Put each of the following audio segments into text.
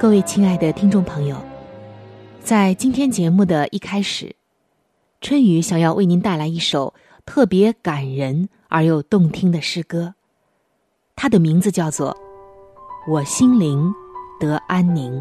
各位亲爱的听众朋友，在今天节目的一开始。春雨想要为您带来一首特别感人而又动听的诗歌，它的名字叫做《我心灵得安宁》。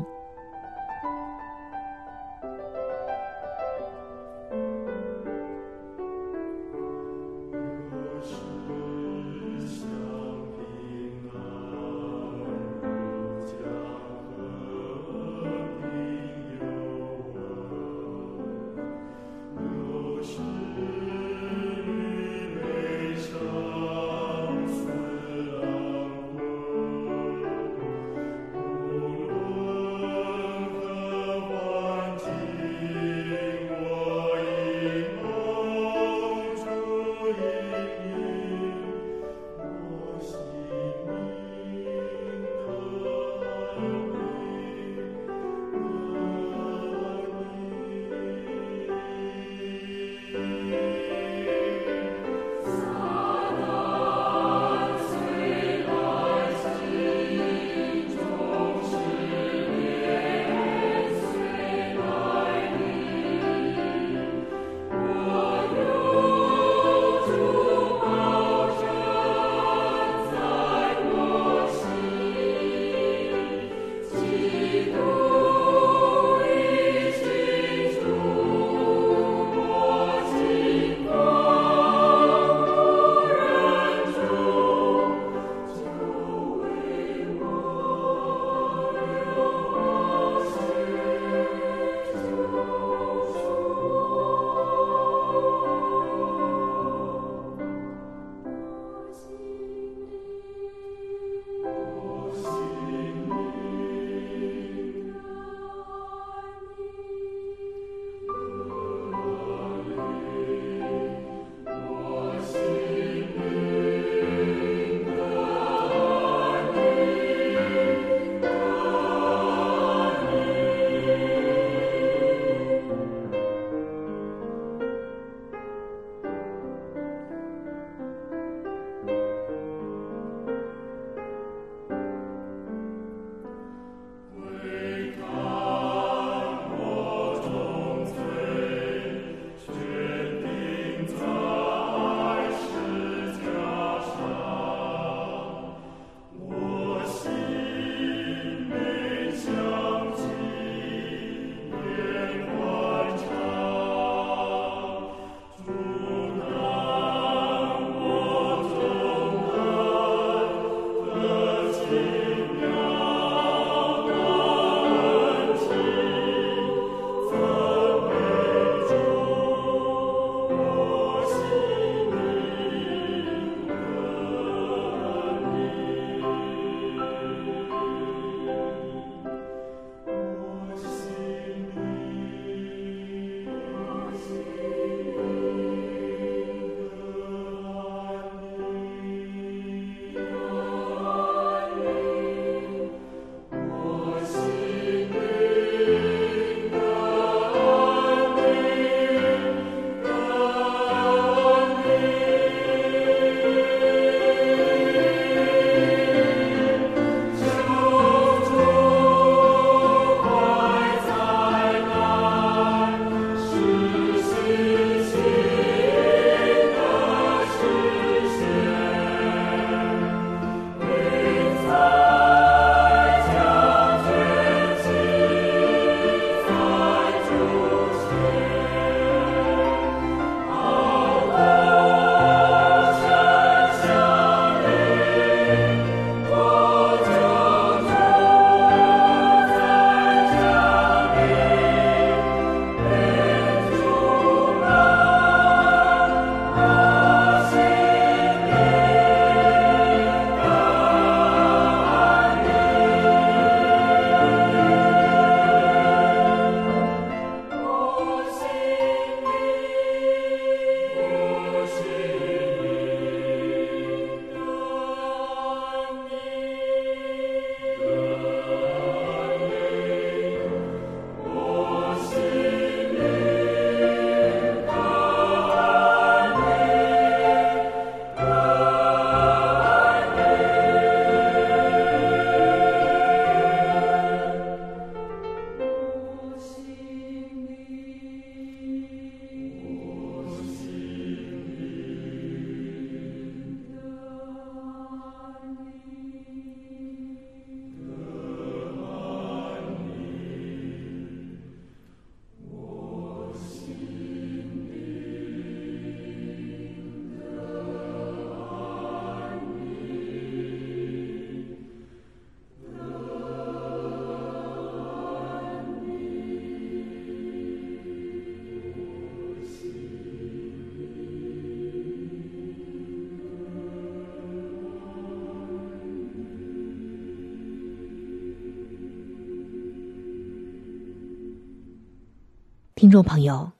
听众朋友，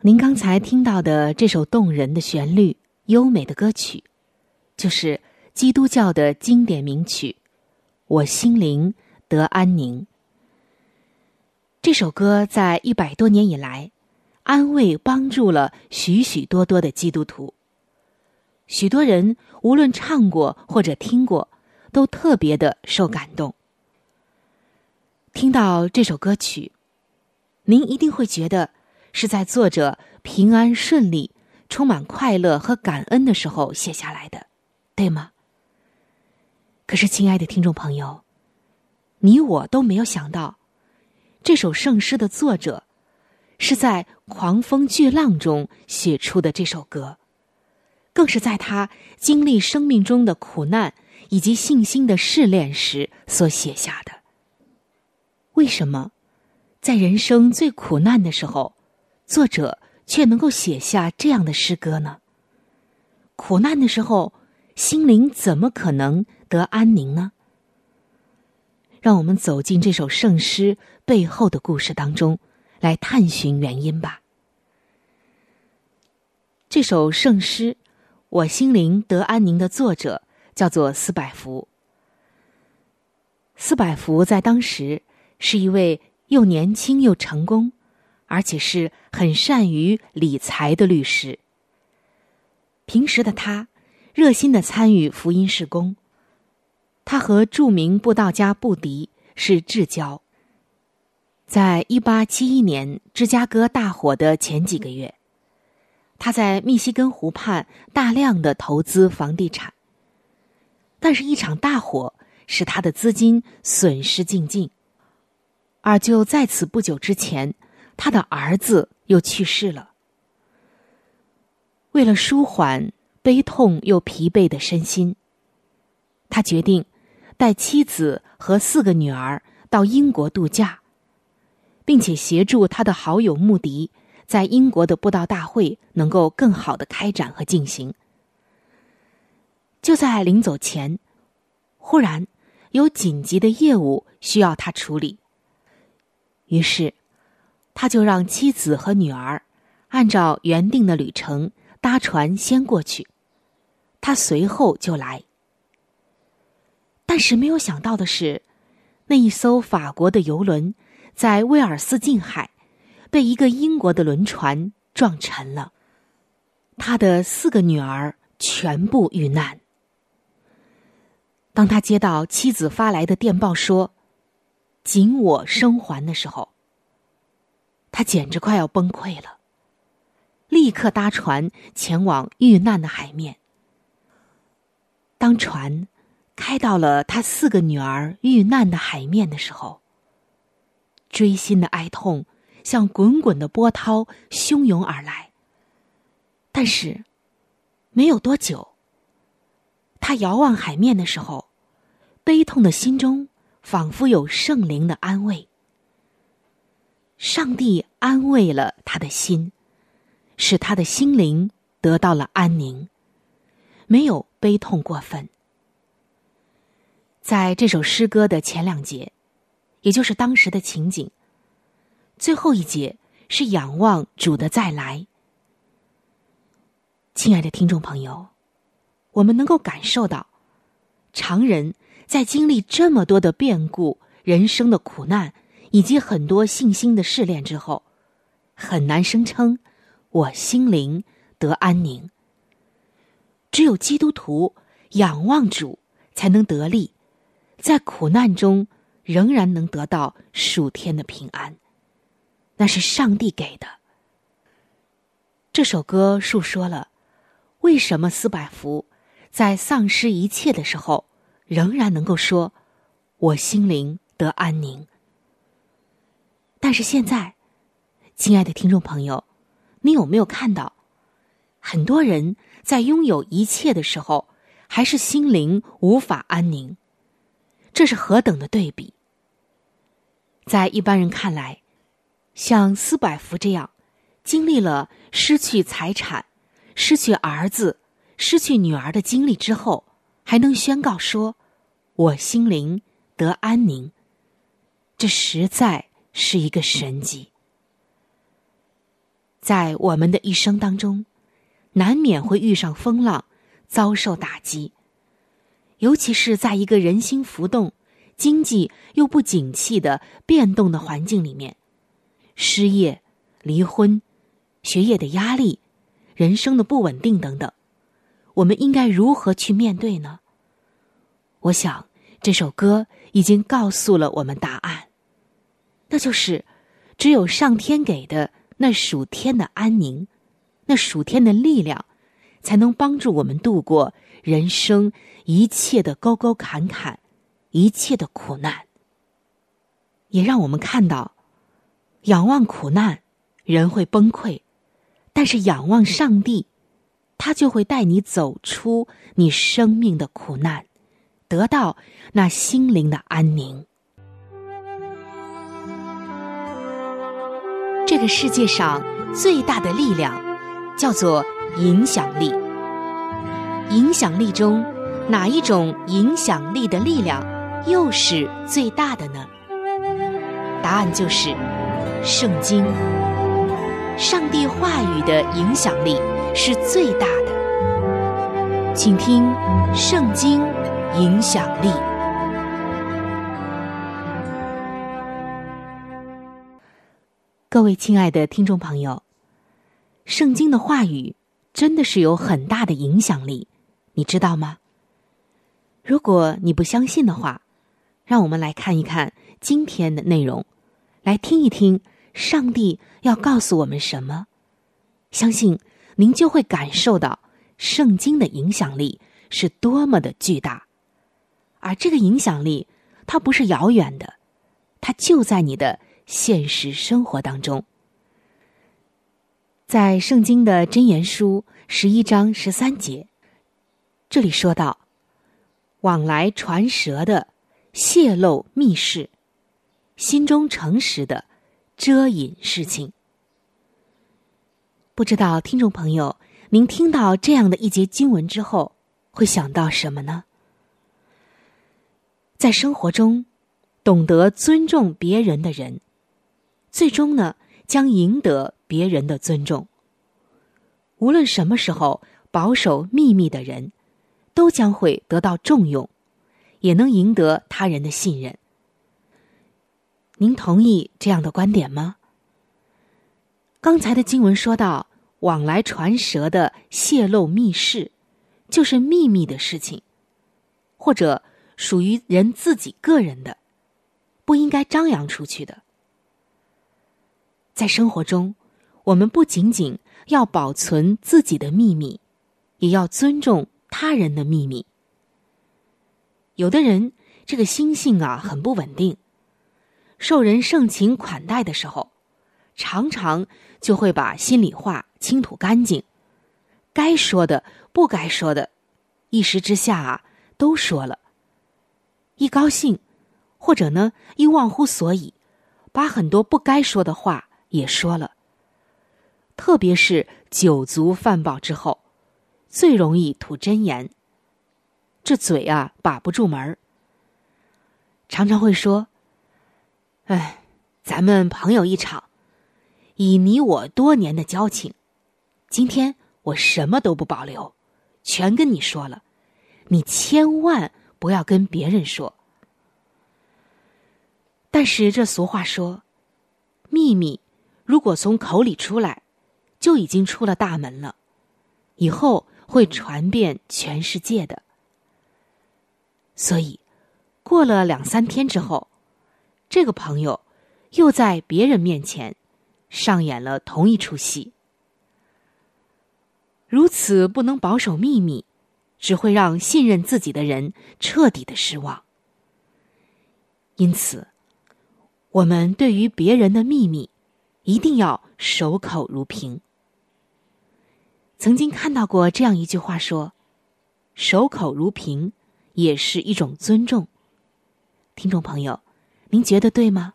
您刚才听到的这首动人的旋律、优美的歌曲，就是基督教的经典名曲《我心灵得安宁》。这首歌在一百多年以来，安慰帮助了许许多多的基督徒。许多人无论唱过或者听过，都特别的受感动。听到这首歌曲。您一定会觉得是在作者平安顺利、充满快乐和感恩的时候写下来的，对吗？可是，亲爱的听众朋友，你我都没有想到，这首圣诗的作者是在狂风巨浪中写出的这首歌，更是在他经历生命中的苦难以及信心的试炼时所写下的。为什么？在人生最苦难的时候，作者却能够写下这样的诗歌呢？苦难的时候，心灵怎么可能得安宁呢？让我们走进这首圣诗背后的故事当中，来探寻原因吧。这首圣诗《我心灵得安宁》的作者叫做斯百福。斯百福在当时是一位。又年轻又成功，而且是很善于理财的律师。平时的他热心的参与福音事工，他和著名布道家布迪是至交。在一八七一年芝加哥大火的前几个月，他在密西根湖畔大量的投资房地产，但是，一场大火使他的资金损失尽尽。而就在此不久之前，他的儿子又去世了。为了舒缓悲痛又疲惫的身心，他决定带妻子和四个女儿到英国度假，并且协助他的好友穆迪在英国的布道大会能够更好的开展和进行。就在临走前，忽然有紧急的业务需要他处理。于是，他就让妻子和女儿按照原定的旅程搭船先过去，他随后就来。但是没有想到的是，那一艘法国的游轮在威尔斯近海被一个英国的轮船撞沉了，他的四个女儿全部遇难。当他接到妻子发来的电报说。仅我生还的时候，他简直快要崩溃了。立刻搭船前往遇难的海面。当船开到了他四个女儿遇难的海面的时候，锥心的哀痛像滚滚的波涛汹涌而来。但是，没有多久，他遥望海面的时候，悲痛的心中。仿佛有圣灵的安慰，上帝安慰了他的心，使他的心灵得到了安宁，没有悲痛过分。在这首诗歌的前两节，也就是当时的情景，最后一节是仰望主的再来。亲爱的听众朋友，我们能够感受到，常人。在经历这么多的变故、人生的苦难以及很多信心的试炼之后，很难声称我心灵得安宁。只有基督徒仰望主，才能得力，在苦难中仍然能得到数天的平安，那是上帝给的。这首歌述说了为什么斯百福在丧失一切的时候。仍然能够说，我心灵得安宁。但是现在，亲爱的听众朋友，你有没有看到，很多人在拥有一切的时候，还是心灵无法安宁？这是何等的对比！在一般人看来，像斯百福这样，经历了失去财产、失去儿子、失去女儿的经历之后，还能宣告说。我心灵得安宁，这实在是一个神迹。在我们的一生当中，难免会遇上风浪，遭受打击。尤其是在一个人心浮动、经济又不景气的变动的环境里面，失业、离婚、学业的压力、人生的不稳定等等，我们应该如何去面对呢？我想这首歌已经告诉了我们答案，那就是只有上天给的那属天的安宁，那属天的力量，才能帮助我们度过人生。一切的沟沟坎坎，一切的苦难，也让我们看到，仰望苦难，人会崩溃；但是仰望上帝，他就会带你走出你生命的苦难，得到那心灵的安宁。这个世界上最大的力量，叫做影响力。影响力中。哪一种影响力的力量又是最大的呢？答案就是圣经。上帝话语的影响力是最大的，请听《圣经影响力》。各位亲爱的听众朋友，圣经的话语真的是有很大的影响力，你知道吗？如果你不相信的话，让我们来看一看今天的内容，来听一听上帝要告诉我们什么。相信您就会感受到圣经的影响力是多么的巨大，而这个影响力它不是遥远的，它就在你的现实生活当中。在圣经的箴言书十一章十三节，这里说到。往来传舌的泄露密事，心中诚实的遮隐事情。不知道听众朋友，您听到这样的一节经文之后，会想到什么呢？在生活中，懂得尊重别人的人，最终呢将赢得别人的尊重。无论什么时候，保守秘密的人。都将会得到重用，也能赢得他人的信任。您同意这样的观点吗？刚才的经文说到，往来传舌的泄露密事，就是秘密的事情，或者属于人自己个人的，不应该张扬出去的。在生活中，我们不仅仅要保存自己的秘密，也要尊重。他人的秘密，有的人这个心性啊很不稳定，受人盛情款待的时候，常常就会把心里话倾吐干净，该说的不该说的，一时之下啊都说了。一高兴，或者呢一忘乎所以，把很多不该说的话也说了。特别是酒足饭饱之后。最容易吐真言，这嘴啊把不住门儿，常常会说：“哎，咱们朋友一场，以你我多年的交情，今天我什么都不保留，全跟你说了，你千万不要跟别人说。”但是这俗话说，秘密如果从口里出来，就已经出了大门了，以后。会传遍全世界的，所以过了两三天之后，这个朋友又在别人面前上演了同一出戏。如此不能保守秘密，只会让信任自己的人彻底的失望。因此，我们对于别人的秘密，一定要守口如瓶。曾经看到过这样一句话说：“守口如瓶，也是一种尊重。”听众朋友，您觉得对吗？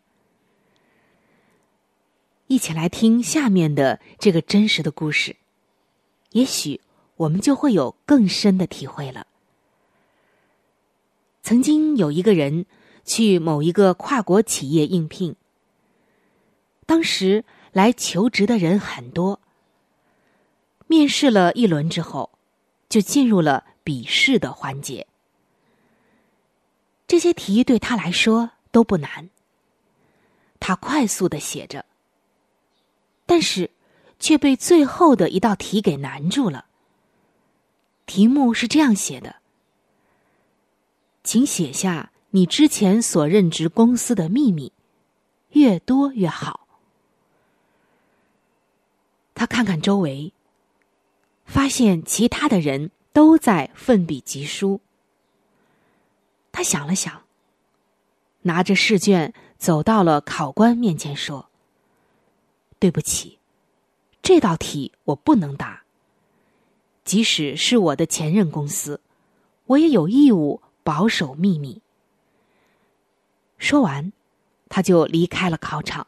一起来听下面的这个真实的故事，也许我们就会有更深的体会了。曾经有一个人去某一个跨国企业应聘，当时来求职的人很多。面试了一轮之后，就进入了笔试的环节。这些题对他来说都不难，他快速的写着，但是却被最后的一道题给难住了。题目是这样写的：“请写下你之前所任职公司的秘密，越多越好。”他看看周围，发现其他的人都在奋笔疾书。他想了想，拿着试卷走到了考官面前，说：“对不起，这道题我不能答。即使是我的前任公司，我也有义务保守秘密。”说完，他就离开了考场。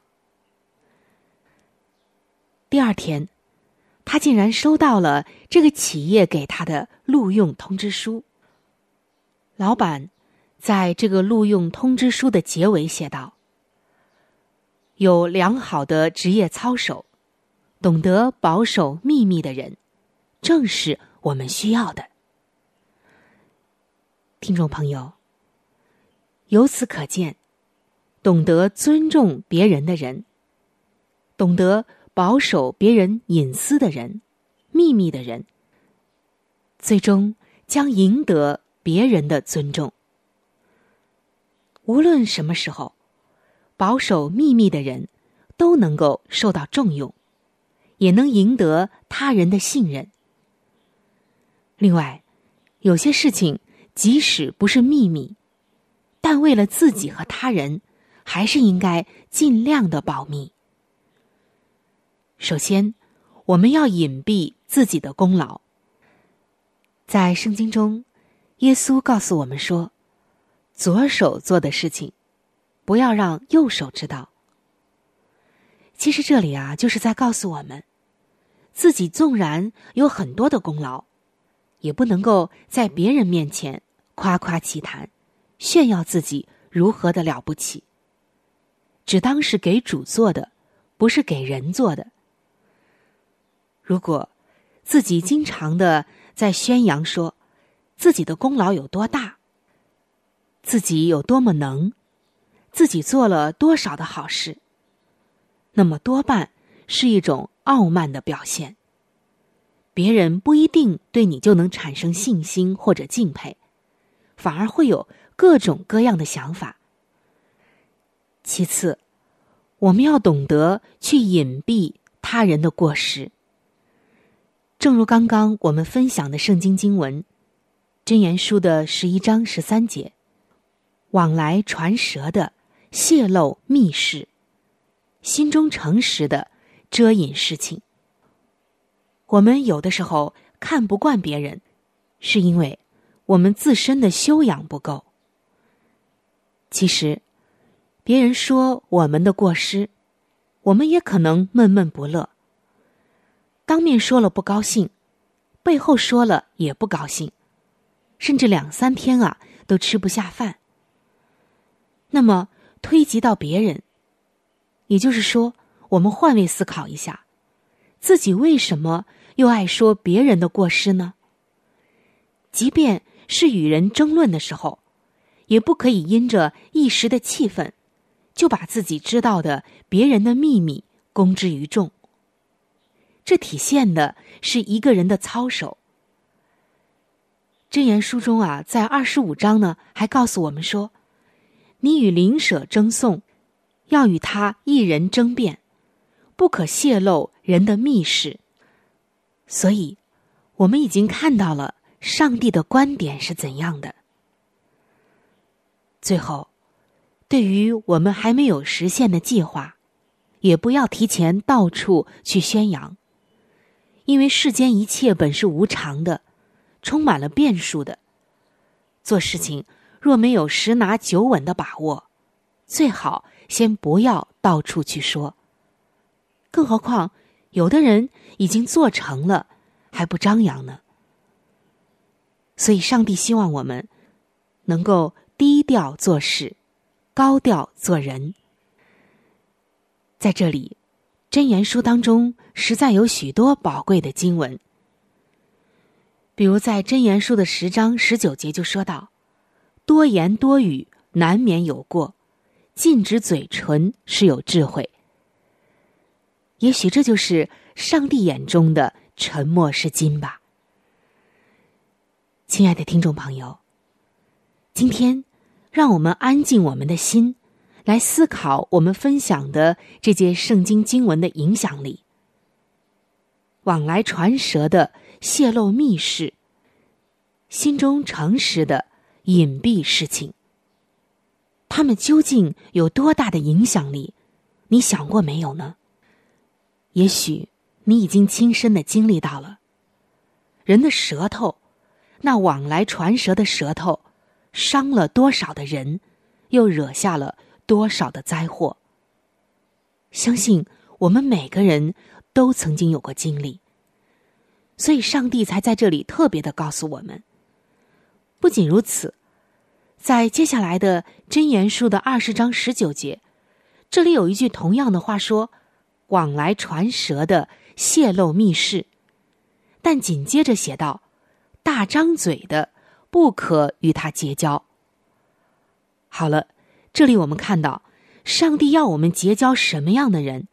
第二天，他竟然收到了这个企业给他的录用通知书。老板。在这个录用通知书的结尾写道：“有良好的职业操守，懂得保守秘密的人，正是我们需要的。”听众朋友，由此可见，懂得尊重别人的人，懂得保守别人隐私的人、秘密的人，最终将赢得别人的尊重。无论什么时候，保守秘密的人，都能够受到重用，也能赢得他人的信任。另外，有些事情即使不是秘密，但为了自己和他人，还是应该尽量的保密。首先，我们要隐蔽自己的功劳。在圣经中，耶稣告诉我们说。左手做的事情，不要让右手知道。其实这里啊，就是在告诉我们，自己纵然有很多的功劳，也不能够在别人面前夸夸其谈，炫耀自己如何的了不起。只当是给主做的，不是给人做的。如果自己经常的在宣扬说自己的功劳有多大，自己有多么能，自己做了多少的好事，那么多半是一种傲慢的表现。别人不一定对你就能产生信心或者敬佩，反而会有各种各样的想法。其次，我们要懂得去隐蔽他人的过失。正如刚刚我们分享的圣经经文，《真言书》的十一章十三节。往来传舌的泄露密事，心中诚实的遮隐事情。我们有的时候看不惯别人，是因为我们自身的修养不够。其实，别人说我们的过失，我们也可能闷闷不乐。当面说了不高兴，背后说了也不高兴，甚至两三天啊都吃不下饭。那么推及到别人，也就是说，我们换位思考一下，自己为什么又爱说别人的过失呢？即便是与人争论的时候，也不可以因着一时的气愤，就把自己知道的别人的秘密公之于众。这体现的是一个人的操守。真言书中啊，在二十五章呢，还告诉我们说。你与邻舍争讼，要与他一人争辩，不可泄露人的密事。所以，我们已经看到了上帝的观点是怎样的。最后，对于我们还没有实现的计划，也不要提前到处去宣扬，因为世间一切本是无常的，充满了变数的，做事情。若没有十拿九稳的把握，最好先不要到处去说。更何况，有的人已经做成了，还不张扬呢。所以，上帝希望我们能够低调做事，高调做人。在这里，箴言书当中实在有许多宝贵的经文，比如在箴言书的十章十九节就说到：“多言多语难免有过，禁止嘴唇是有智慧。”也许这就是上帝眼中的沉默是金吧。亲爱的听众朋友，今天让我们安静我们的心。来思考我们分享的这节圣经经文的影响力。往来传舌的泄露密事，心中诚实的隐蔽事情，他们究竟有多大的影响力？你想过没有呢？也许你已经亲身的经历到了。人的舌头，那往来传舌的舌头，伤了多少的人，又惹下了。多少的灾祸？相信我们每个人都曾经有过经历，所以上帝才在这里特别的告诉我们。不仅如此，在接下来的箴言书的二十章十九节，这里有一句同样的话说：“往来传舌的泄露密事。”但紧接着写道：“大张嘴的不可与他结交。”好了。这里我们看到，上帝要我们结交什么样的人，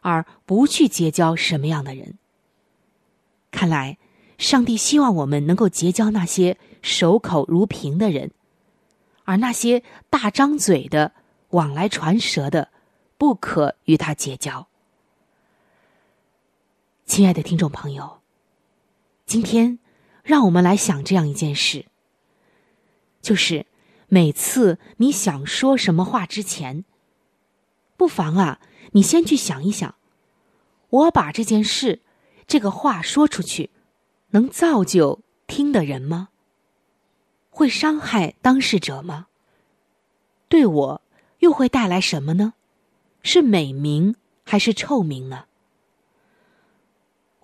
而不去结交什么样的人。看来，上帝希望我们能够结交那些守口如瓶的人，而那些大张嘴的、往来传舌的，不可与他结交。亲爱的听众朋友，今天让我们来想这样一件事，就是。每次你想说什么话之前，不妨啊，你先去想一想：我把这件事、这个话说出去，能造就听的人吗？会伤害当事者吗？对我又会带来什么呢？是美名还是臭名呢？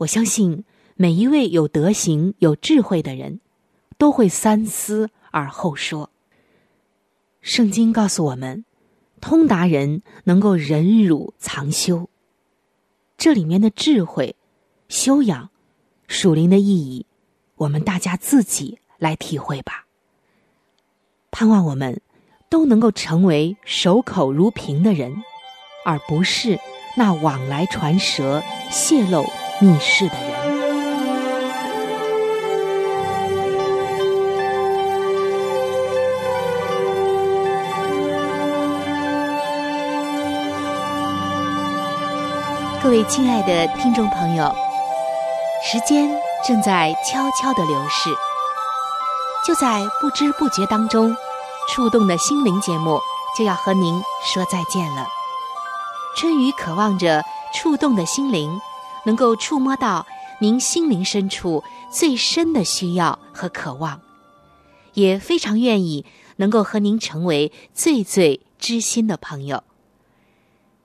我相信每一位有德行、有智慧的人，都会三思而后说。圣经告诉我们，通达人能够忍辱藏修。这里面的智慧、修养、属灵的意义，我们大家自己来体会吧。盼望我们都能够成为守口如瓶的人，而不是那往来传舌、泄露密室的人。各位亲爱的听众朋友，时间正在悄悄的流逝，就在不知不觉当中，触动的心灵节目就要和您说再见了。春雨渴望着触动的心灵，能够触摸到您心灵深处最深的需要和渴望，也非常愿意能够和您成为最最知心的朋友。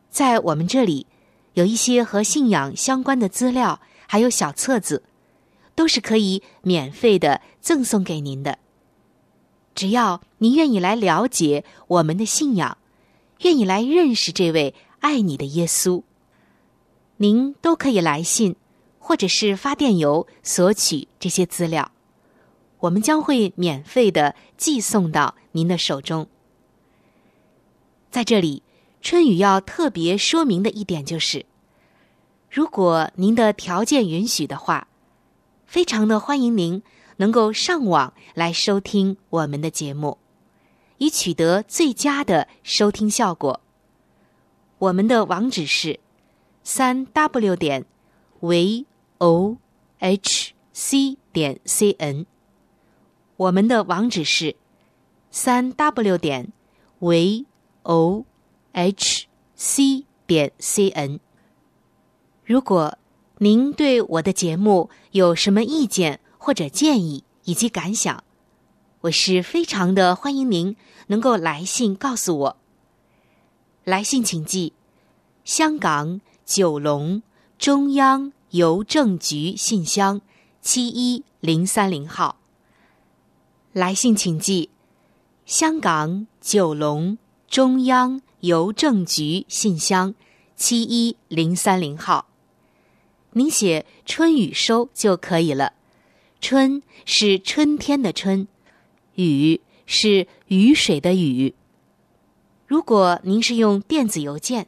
在我们这里。有一些和信仰相关的资料，还有小册子，都是可以免费的赠送给您的。只要您愿意来了解我们的信仰，愿意来认识这位爱你的耶稣，您都可以来信或者是发电邮索取这些资料，我们将会免费的寄送到您的手中。在这里。春雨要特别说明的一点就是，如果您的条件允许的话，非常的欢迎您能够上网来收听我们的节目，以取得最佳的收听效果。我们的网址是三 w 点 v o h c 点 c n。我们的网址是三 w 点 v o。h c 点 c n。如果您对我的节目有什么意见或者建议以及感想，我是非常的欢迎您能够来信告诉我。来信请寄：香港九龙中央邮政局信箱七一零三零号。来信请寄：香港九龙中央。邮政局信箱七一零三零号。您写“春雨收”就可以了。春是春天的春，雨是雨水的雨。如果您是用电子邮件，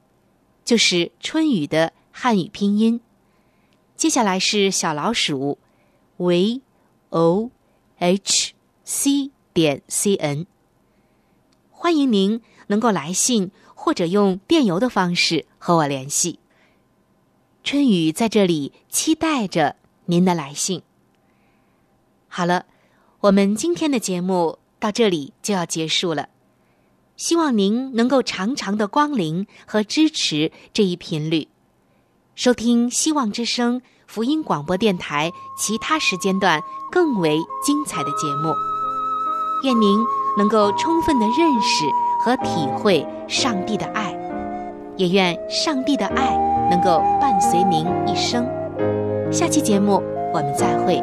就是春雨的。汉语拼音，接下来是小老鼠 v o h c 点 c n。欢迎您能够来信或者用电邮的方式和我联系。春雨在这里期待着您的来信。好了，我们今天的节目到这里就要结束了。希望您能够常常的光临和支持这一频率。收听希望之声福音广播电台其他时间段更为精彩的节目。愿您能够充分的认识和体会上帝的爱，也愿上帝的爱能够伴随您一生。下期节目我们再会。